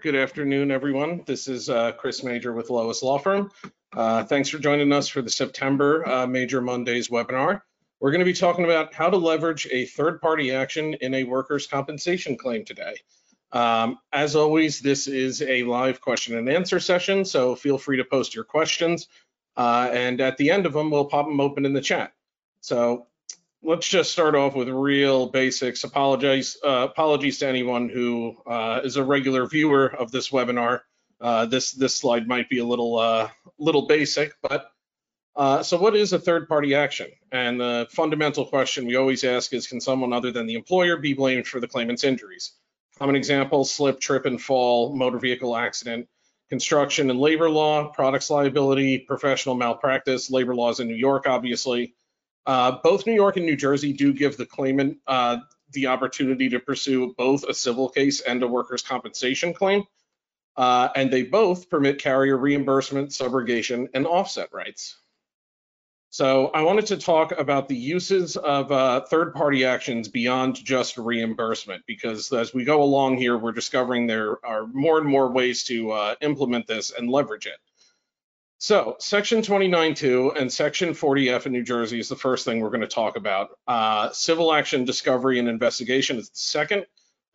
Good afternoon, everyone. This is uh, Chris Major with Lois Law Firm. Uh, thanks for joining us for the September uh, Major Mondays webinar. We're going to be talking about how to leverage a third-party action in a workers' compensation claim today. Um, as always, this is a live question and answer session, so feel free to post your questions. Uh, and at the end of them, we'll pop them open in the chat. So let's just start off with real basics. Apologize, uh, apologies to anyone who uh, is a regular viewer of this webinar. Uh, this this slide might be a little uh, little basic, but uh, so what is a third-party action? And the fundamental question we always ask is, can someone other than the employer be blamed for the claimant's injuries? Common examples: slip, trip, and fall, motor vehicle accident, construction and labor law, products liability, professional malpractice, labor laws in New York, obviously. Uh, both New York and New Jersey do give the claimant uh, the opportunity to pursue both a civil case and a workers' compensation claim. Uh, and they both permit carrier reimbursement, subrogation, and offset rights. So I wanted to talk about the uses of uh, third-party actions beyond just reimbursement, because as we go along here, we're discovering there are more and more ways to uh, implement this and leverage it. So section 29.2 and section 40F in New Jersey is the first thing we're going to talk about. Uh, civil action discovery and investigation is the second.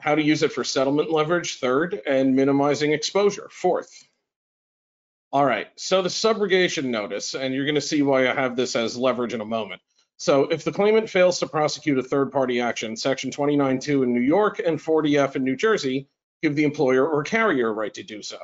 How to use it for settlement leverage, third, and minimizing exposure, fourth. All right, so the subrogation notice, and you're going to see why I have this as leverage in a moment. So if the claimant fails to prosecute a third-party action, section 29.2 in New York and 40F in New Jersey give the employer or carrier a right to do so.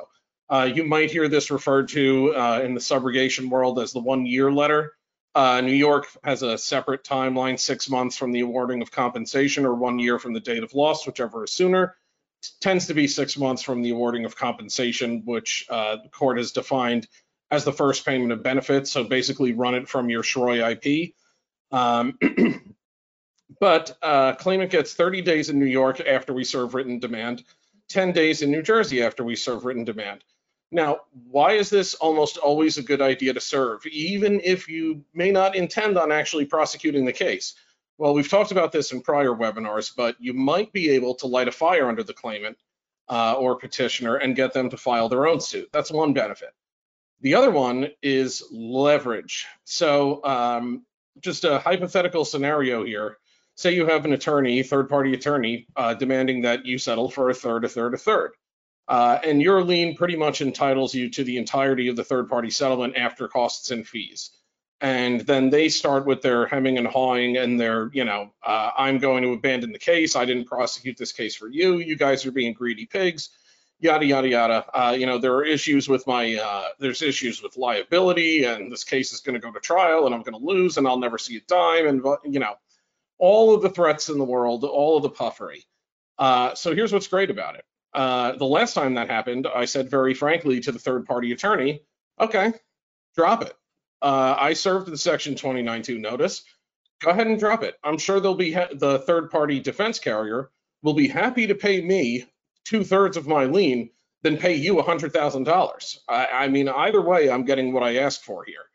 Uh, you might hear this referred to uh, in the subrogation world as the one year letter. Uh, New York has a separate timeline, six months from the awarding of compensation or one year from the date of loss, whichever is sooner. It tends to be six months from the awarding of compensation, which uh, the court has defined as the first payment of benefits. So basically run it from your SROI IP. Um, but uh, claimant gets 30 days in New York after we serve written demand, 10 days in New Jersey after we serve written demand. Now, why is this almost always a good idea to serve, even if you may not intend on actually prosecuting the case? Well, we've talked about this in prior webinars, but you might be able to light a fire under the claimant uh, or petitioner and get them to file their own suit. That's one benefit. The other one is leverage. So um, just a hypothetical scenario here. Say you have an attorney, third party attorney, uh, demanding that you settle for a third, a third, a third. Uh, and your lien pretty much entitles you to the entirety of the third party settlement after costs and fees. And then they start with their hemming and hawing and their, you know, uh, I'm going to abandon the case. I didn't prosecute this case for you. You guys are being greedy pigs, yada, yada, yada. Uh, you know, there are issues with my, uh, there's issues with liability and this case is going to go to trial and I'm going to lose and I'll never see a dime. And, you know, all of the threats in the world, all of the puffery. Uh, so here's what's great about it uh, the last time that happened, I said very frankly to the third party attorney, okay, drop it. Uh, I served the Section 29.2 notice. Go ahead and drop it. I'm sure they'll be the third party defense carrier will be happy to pay me two thirds of my lien than pay you $100,000. I, I mean, either way, I'm getting what I asked for here.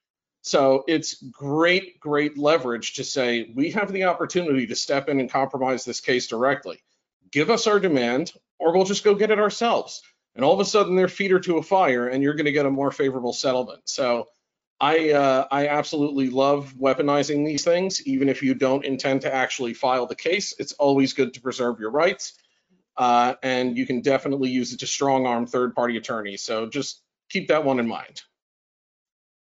So it's great, great leverage to say we have the opportunity to step in and compromise this case directly. Give us our demand or we'll just go get it ourselves. And all of a sudden, their feet are to a fire, and you're going to get a more favorable settlement. So, I uh, I absolutely love weaponizing these things, even if you don't intend to actually file the case. It's always good to preserve your rights, uh, and you can definitely use it to strong arm third-party attorneys. So just keep that one in mind.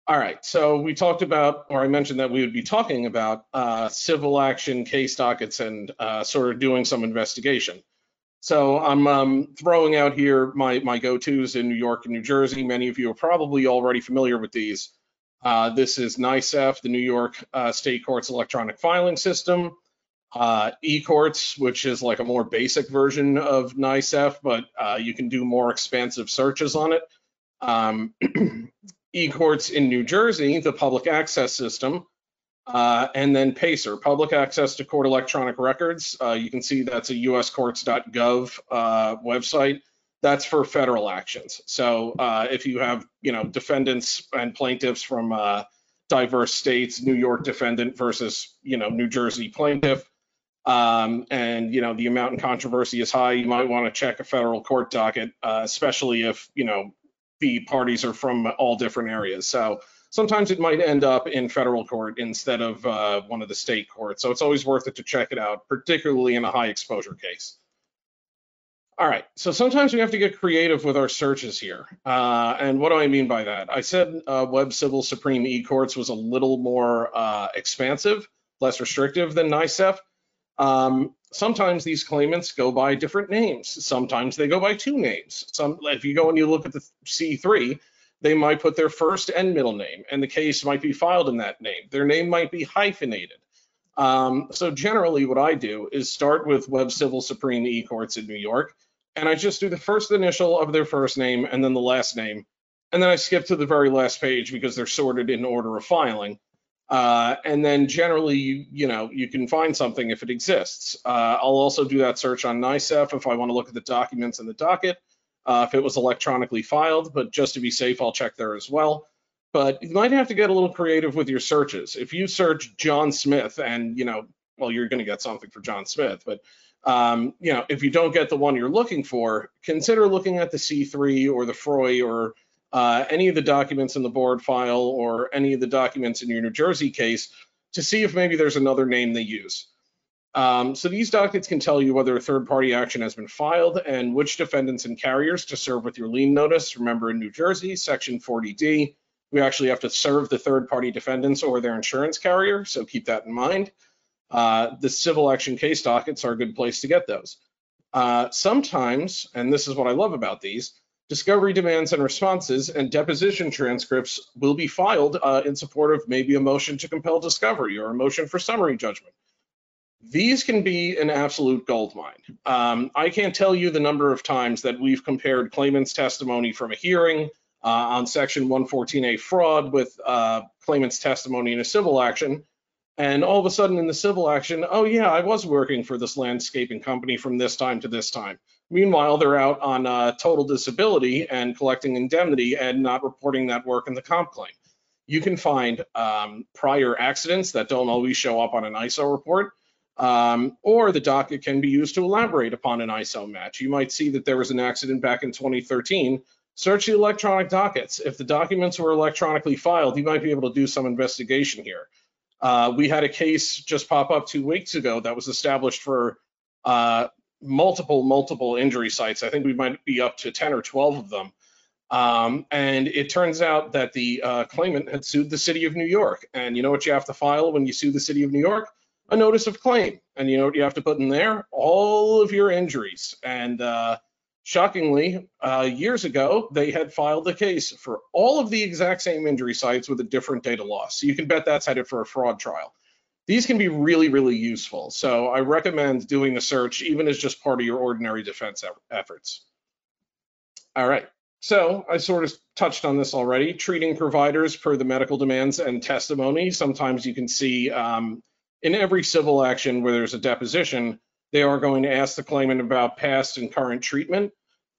All right, so we talked about, or I mentioned that we would be talking about uh, civil action case dockets and uh, sort of doing some investigation. So I'm um, throwing out here my, my go-tos in New York and New Jersey. Many of you are probably already familiar with these. Uh, this is NYSCEF, the New York uh, State Courts electronic filing system. Uh, eCourts, which is like a more basic version of NYSCEF, but uh, you can do more expansive searches on it. Um, eCourts in New Jersey, the public access system, uh, and then PACER, Public Access to Court Electronic Records. Uh, you can see that's a uscourts.gov uh, website. That's for federal actions. So uh, if you have, you know, defendants and plaintiffs from uh, diverse states, New York defendant versus, you know, New Jersey plaintiff, um, and you know the amount in controversy is high, you might want to check a federal court docket, uh, especially if you know the parties are from all different areas. So sometimes it might end up in federal court instead of uh, one of the state courts. So it's always worth it to check it out, particularly in a high exposure case. All right, so sometimes we have to get creative with our searches here. Uh, and what do I mean by that? I said uh, Web Civil Supreme E-Courts was a little more uh, expansive, less restrictive than NYSCEF. Um, sometimes these claimants go by different names. Sometimes they go by two names. Some, if you go and you look at the C3, they might put their first and middle name, and the case might be filed in that name. Their name might be hyphenated. Um, so generally what I do is start with Web Civil Supreme E-Courts in New York, and I just do the first initial of their first name and then the last name. And then I skip to the very last page because they're sorted in order of filing. Uh, and then generally, you, you know, you can find something if it exists. Uh, I'll also do that search on NYSCEF if I want to look at the documents in the docket, uh, if it was electronically filed, but just to be safe, I'll check there as well. But you might have to get a little creative with your searches. If you search John Smith and, you know, well, you're going to get something for John Smith, but um, you know, if you don't get the one you're looking for, consider looking at the C3 or the FROI or uh, any of the documents in the board file or any of the documents in your New Jersey case to see if maybe there's another name they use. Um, so these dockets can tell you whether a third party action has been filed and which defendants and carriers to serve with your lien notice. Remember in New Jersey, section 40D, we actually have to serve the third party defendants or their insurance carrier. So keep that in mind. Uh, the civil action case dockets are a good place to get those. Uh, sometimes, and this is what I love about these, discovery demands and responses and deposition transcripts will be filed uh, in support of maybe a motion to compel discovery or a motion for summary judgment. These can be an absolute goldmine. Um, I can't tell you the number of times that we've compared claimant's testimony from a hearing uh, on Section 114A fraud with uh, claimant's testimony in a civil action, and all of a sudden in the civil action, oh yeah, I was working for this landscaping company from this time to this time. Meanwhile, they're out on uh, total disability and collecting indemnity and not reporting that work in the comp claim. You can find um, prior accidents that don't always show up on an ISO report, um, or the docket can be used to elaborate upon an ISO match. You might see that there was an accident back in 2013. Search the electronic dockets. If the documents were electronically filed, you might be able to do some investigation here. Uh, we had a case just pop up two weeks ago that was established for uh, multiple, multiple injury sites. I think we might be up to 10 or 12 of them. Um, and it turns out that the uh, claimant had sued the city of New York. And you know what you have to file when you sue the city of New York? A notice of claim. And you know what you have to put in there? All of your injuries. And uh, Shockingly, uh, years ago, they had filed a case for all of the exact same injury sites with a different data loss. So you can bet that's headed for a fraud trial. These can be really, really useful. So I recommend doing the search even as just part of your ordinary defense efforts. All right. So I sort of touched on this already. Treating providers per the medical demands and testimony. Sometimes you can see um, in every civil action where there's a deposition, they are going to ask the claimant about past and current treatment.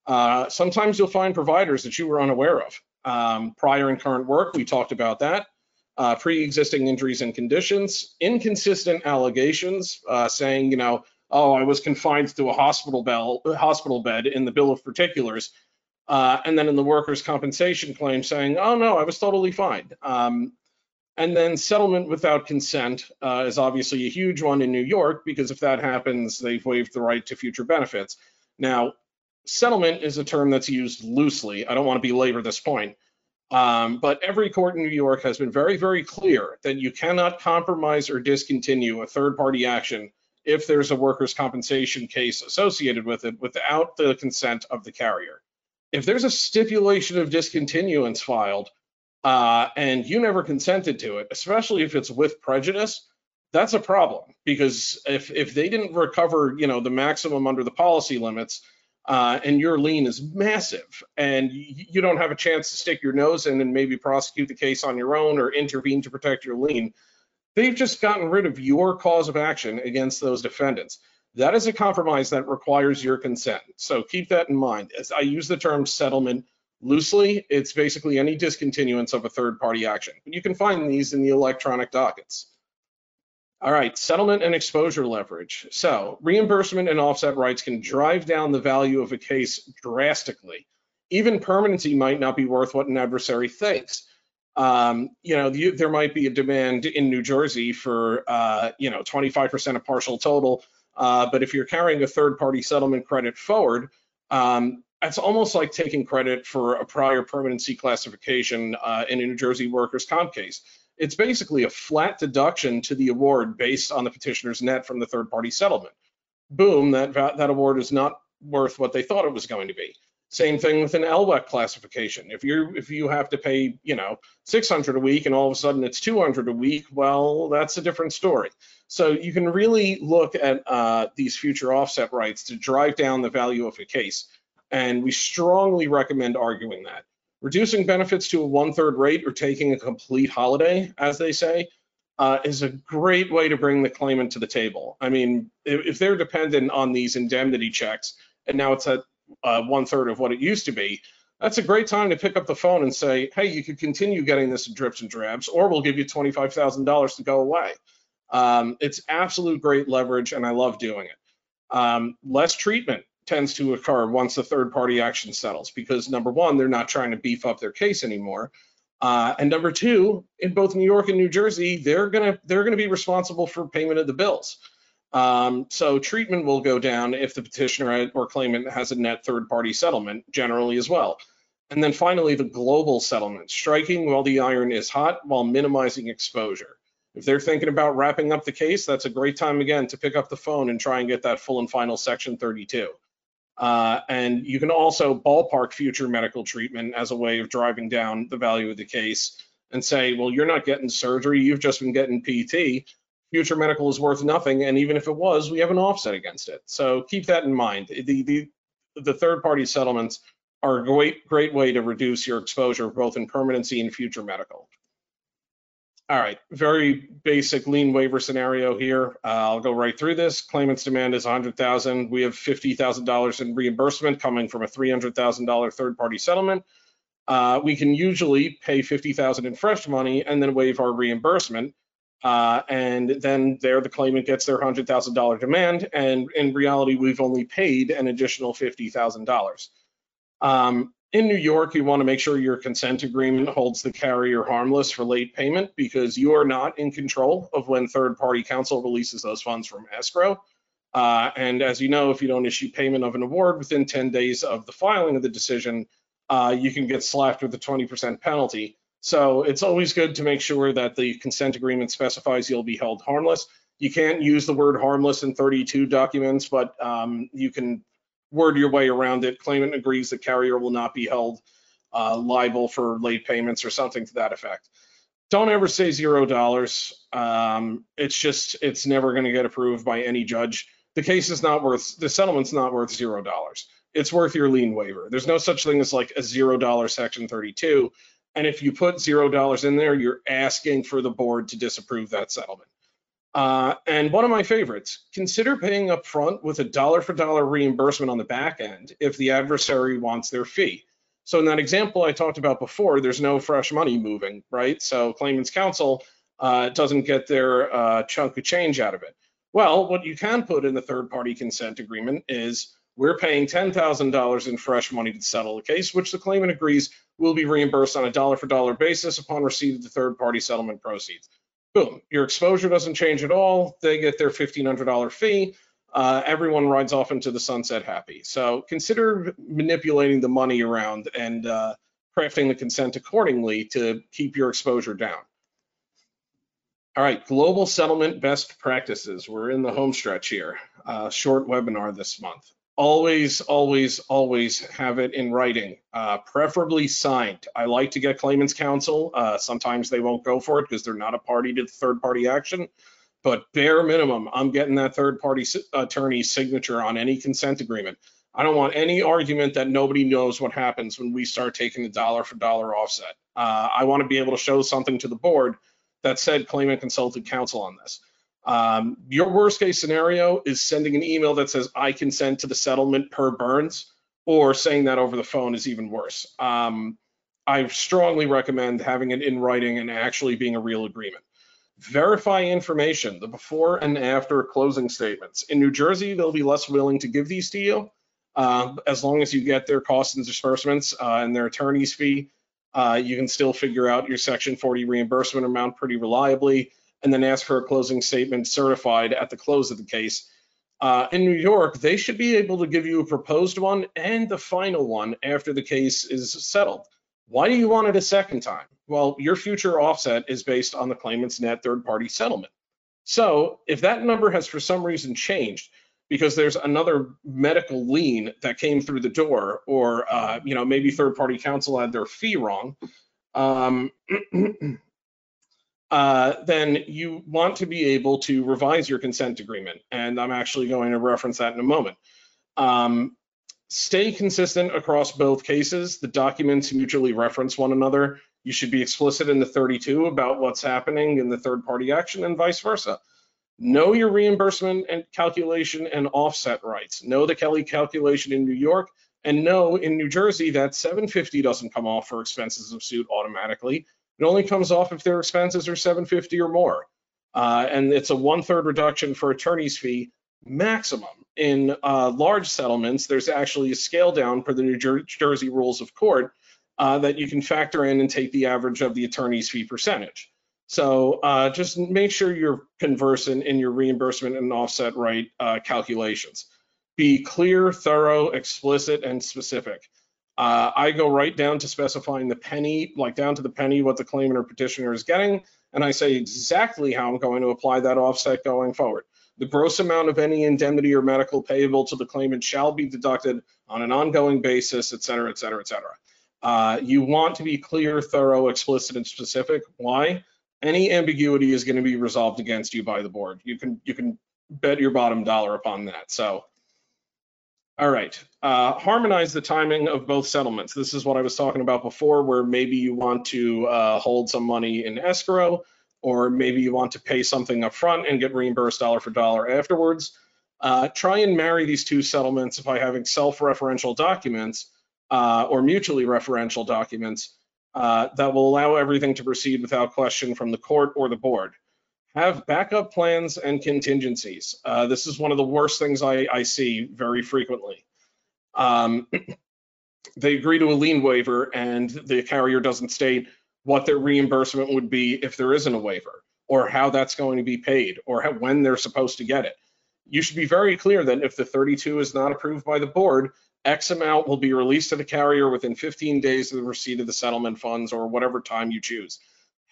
Uh, sometimes you'll find providers that you were unaware of. Um, prior and current work, we talked about that. Uh, pre-existing injuries and conditions, inconsistent allegations uh, saying, you know, oh, I was confined to a hospital, bell, hospital bed in the bill of particulars. Uh, and then in the workers' compensation claim saying, oh, no, I was totally fine. Um, and then settlement without consent uh, is obviously a huge one in New York because if that happens, they've waived the right to future benefits. Now, settlement is a term that's used loosely. I don't want to belabor this point. Um, but every court in New York has been very, very clear that you cannot compromise or discontinue a third party action if there's a workers' compensation case associated with it without the consent of the carrier. If there's a stipulation of discontinuance filed, uh, and you never consented to it, especially if it's with prejudice, that's a problem because if if they didn't recover, you know, the maximum under the policy limits, uh, and your lien is massive, and you, don't have a chance to stick your nose in and maybe prosecute the case on your own or intervene to protect your lien, they've just gotten rid of your cause of action against those defendants. That is a compromise that requires your consent. So keep that in mind. As I use the term settlement Loosely, it's basically any discontinuance of a third party action. You can find these in the electronic dockets. All right, settlement and exposure leverage. So reimbursement and offset rights can drive down the value of a case drastically. Even permanency might not be worth what an adversary thinks. Um, you know, there might be a demand in New Jersey for, uh, you know, 25% of partial total. Uh, but if you're carrying a third party settlement credit forward, um, it's almost like taking credit for a prior permanency classification uh, in a New Jersey workers' comp case. It's basically a flat deduction to the award based on the petitioner's net from the third party settlement. Boom, that, that award is not worth what they thought it was going to be. Same thing with an LWEC classification. If you if you have to pay, you know, 600 a week and all of a sudden it's 200 a week, well, that's a different story. So you can really look at uh, these future offset rights to drive down the value of a case. And we strongly recommend arguing that. Reducing benefits to a one-third rate or taking a complete holiday, as they say, uh, is a great way to bring the claimant to the table. I mean, if, if they're dependent on these indemnity checks, and now it's at uh, one third of what it used to be, that's a great time to pick up the phone and say, hey, you could continue getting this in drips and drabs, or we'll give you $25,000 to go away. Um, it's absolute great leverage, and I love doing it. Um, less treatment tends to occur once the third party action settles because number one, they're not trying to beef up their case anymore. Uh, and number two, in both New York and New Jersey, they're gonna they're gonna be responsible for payment of the bills. Um, so treatment will go down if the petitioner or claimant has a net third-party settlement generally as well. And then finally, the global settlement, striking while the iron is hot while minimizing exposure. If they're thinking about wrapping up the case, that's a great time again to pick up the phone and try and get that full and final section 32. Uh, and you can also ballpark future medical treatment as a way of driving down the value of the case and say, well, you're not getting surgery, you've just been getting PT future medical is worth nothing, and even if it was, we have an offset against it. So keep that in mind. The the, the third party settlements are a great great way to reduce your exposure both in permanency and future medical. All right, very basic lien waiver scenario here. Uh, I'll go right through this. Claimant's demand is 100,000. We have $50,000 in reimbursement coming from a $300,000 third-party settlement. Uh, we can usually pay 50,000 in fresh money and then waive our reimbursement. Uh, and then there the claimant gets their $100,000 demand, and in reality, we've only paid an additional $50,000. Um, in New York, you want to make sure your consent agreement holds the carrier harmless for late payment because you are not in control of when third-party counsel releases those funds from escrow. Uh, and as you know, if you don't issue payment of an award within 10 days of the filing of the decision, uh, you can get slapped with a 20% penalty. So it's always good to make sure that the consent agreement specifies you'll be held harmless. You can't use the word harmless in 32 documents, but um, you can word your way around it. Claimant agrees the carrier will not be held uh, liable for late payments or something to that effect. Don't ever say zero dollars. Um, it's just, it's never going to get approved by any judge. The case is not worth, the settlement's not worth zero dollars. It's worth your lien waiver. There's no such thing as like a zero dollar section 32 and if you put zero dollars in there, you're asking for the board to disapprove that settlement. Uh, and one of my favorites, consider paying up front with a dollar for dollar reimbursement on the back end if the adversary wants their fee. So in that example I talked about before, there's no fresh money moving, right? So claimant's counsel uh, doesn't get their uh, chunk of change out of it. Well, what you can put in the third party consent agreement is we're paying $10,000 in fresh money to settle the case, which the claimant agrees will be reimbursed on a dollar for dollar basis upon receipt of the third party settlement proceeds. Boom, your exposure doesn't change at all. They get their $1,500 fee. Uh, everyone rides off into the sunset happy. So consider manipulating the money around and uh, crafting the consent accordingly to keep your exposure down. All right, global settlement best practices. We're in the home stretch here. Uh, short webinar this month always, always, always have it in writing, uh, preferably signed. I like to get claimants counsel. Uh, sometimes they won't go for it because they're not a party to the third party action. But bare minimum, I'm getting that third party attorney's signature on any consent agreement. I don't want any argument that nobody knows what happens when we start taking the dollar for dollar offset. Uh, I want to be able to show something to the board that said claimant consulted counsel on this. Um, your worst case scenario is sending an email that says I consent to the settlement per Burns, or saying that over the phone is even worse. Um, I strongly recommend having it in writing and actually being a real agreement. Verify information, the before and after closing statements. In New Jersey, they'll be less willing to give these to you uh, as long as you get their costs and disbursements uh, and their attorney's fee. Uh, you can still figure out your Section 40 reimbursement amount pretty reliably and then ask for a closing statement certified at the close of the case. Uh, in New York, they should be able to give you a proposed one and the final one after the case is settled. Why do you want it a second time? Well, your future offset is based on the claimant's net third party settlement. So if that number has for some reason changed because there's another medical lien that came through the door, or uh, you know maybe third party counsel had their fee wrong, um, uh, then you want to be able to revise your consent agreement. And I'm actually going to reference that in a moment. Um, stay consistent across both cases. The documents mutually reference one another. You should be explicit in the 32 about what's happening in the third party action and vice versa. Know your reimbursement and calculation and offset rights. Know the Kelly calculation in New York and know in New Jersey that 750 doesn't come off for expenses of suit automatically. It only comes off if their expenses are 750 or more. Uh, and it's a one third reduction for attorney's fee maximum. In uh, large settlements, there's actually a scale down for the New Jer Jersey rules of court uh, that you can factor in and take the average of the attorney's fee percentage. So uh, just make sure you're conversant in your reimbursement and offset right uh, calculations. Be clear, thorough, explicit, and specific. Uh, I go right down to specifying the penny, like down to the penny, what the claimant or petitioner is getting, and I say exactly how I'm going to apply that offset going forward. The gross amount of any indemnity or medical payable to the claimant shall be deducted on an ongoing basis, et cetera, et cetera, et cetera. Uh, you want to be clear, thorough, explicit, and specific. Why? Any ambiguity is going to be resolved against you by the board. You can you can bet your bottom dollar upon that. So all right, uh, harmonize the timing of both settlements. This is what I was talking about before, where maybe you want to uh, hold some money in escrow, or maybe you want to pay something up front and get reimbursed dollar for dollar afterwards. Uh, try and marry these two settlements by having self-referential documents uh, or mutually referential documents uh, that will allow everything to proceed without question from the court or the board have backup plans and contingencies. Uh, this is one of the worst things I, I see very frequently. Um, they agree to a lien waiver and the carrier doesn't state what their reimbursement would be if there isn't a waiver or how that's going to be paid or how, when they're supposed to get it. You should be very clear that if the 32 is not approved by the board, X amount will be released to the carrier within 15 days of the receipt of the settlement funds or whatever time you choose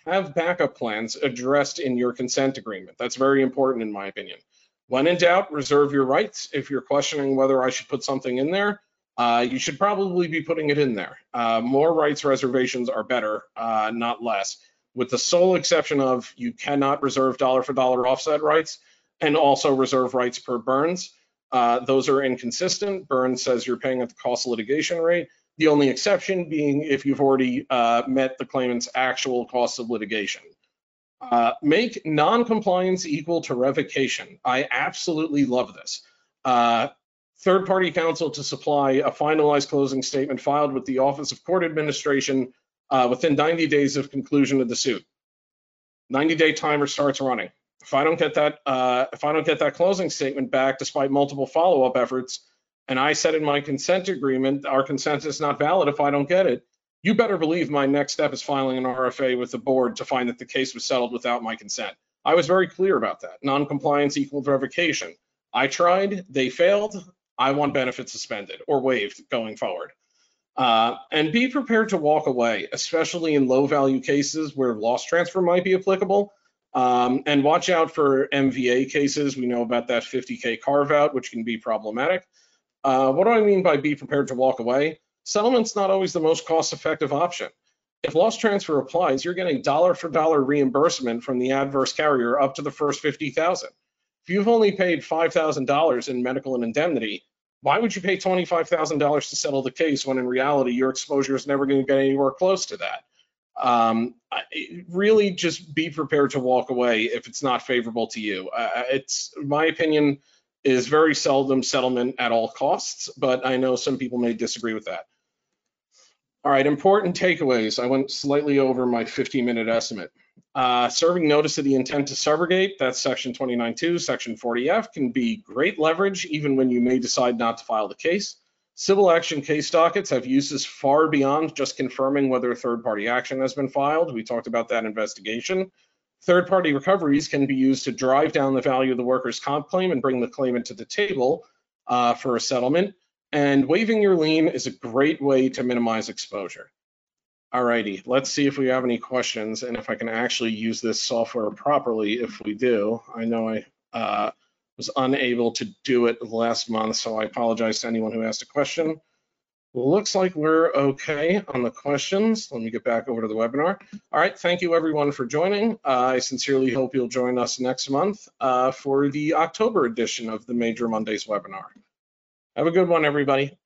have backup plans addressed in your consent agreement. That's very important in my opinion. When in doubt, reserve your rights. If you're questioning whether I should put something in there, uh, you should probably be putting it in there. Uh, more rights reservations are better, uh, not less, with the sole exception of you cannot reserve dollar for dollar offset rights and also reserve rights per Burns. Uh, those are inconsistent. Burns says you're paying at the cost litigation rate. The only exception being if you've already uh, met the claimant's actual cost of litigation. Uh, make non-compliance equal to revocation. I absolutely love this. Uh, Third-party counsel to supply a finalized closing statement filed with the Office of Court Administration uh, within 90 days of conclusion of the suit. 90-day timer starts running. If I don't get that, uh, if I don't get that closing statement back, despite multiple follow-up efforts, and I said in my consent agreement, our consent is not valid if I don't get it, you better believe my next step is filing an RFA with the board to find that the case was settled without my consent. I was very clear about that. Non-compliance equals revocation. I tried, they failed. I want benefits suspended or waived going forward. Uh, and be prepared to walk away, especially in low value cases where loss transfer might be applicable. Um, and watch out for MVA cases. We know about that 50K carve out, which can be problematic. Uh, what do I mean by be prepared to walk away? Settlement's not always the most cost-effective option. If loss transfer applies, you're getting dollar for dollar reimbursement from the adverse carrier up to the first 50,000. If you've only paid $5,000 in medical and indemnity, why would you pay $25,000 to settle the case when in reality your exposure is never going to get anywhere close to that? Um, really just be prepared to walk away if it's not favorable to you. Uh, it's my opinion, is very seldom settlement at all costs, but I know some people may disagree with that. All right, important takeaways. I went slightly over my 15 minute estimate. Uh, serving notice of the intent to subrogate, that's section 29.2, section 40F, can be great leverage even when you may decide not to file the case. Civil action case dockets have uses far beyond just confirming whether a third party action has been filed. We talked about that investigation. Third party recoveries can be used to drive down the value of the workers' comp claim and bring the claimant to the table uh, for a settlement. And waiving your lien is a great way to minimize exposure. Alrighty, let's see if we have any questions and if I can actually use this software properly. If we do, I know I uh, was unable to do it last month, so I apologize to anyone who asked a question. Looks like we're okay on the questions. Let me get back over to the webinar. All right, thank you everyone for joining. Uh, I sincerely hope you'll join us next month uh, for the October edition of the Major Mondays webinar. Have a good one, everybody.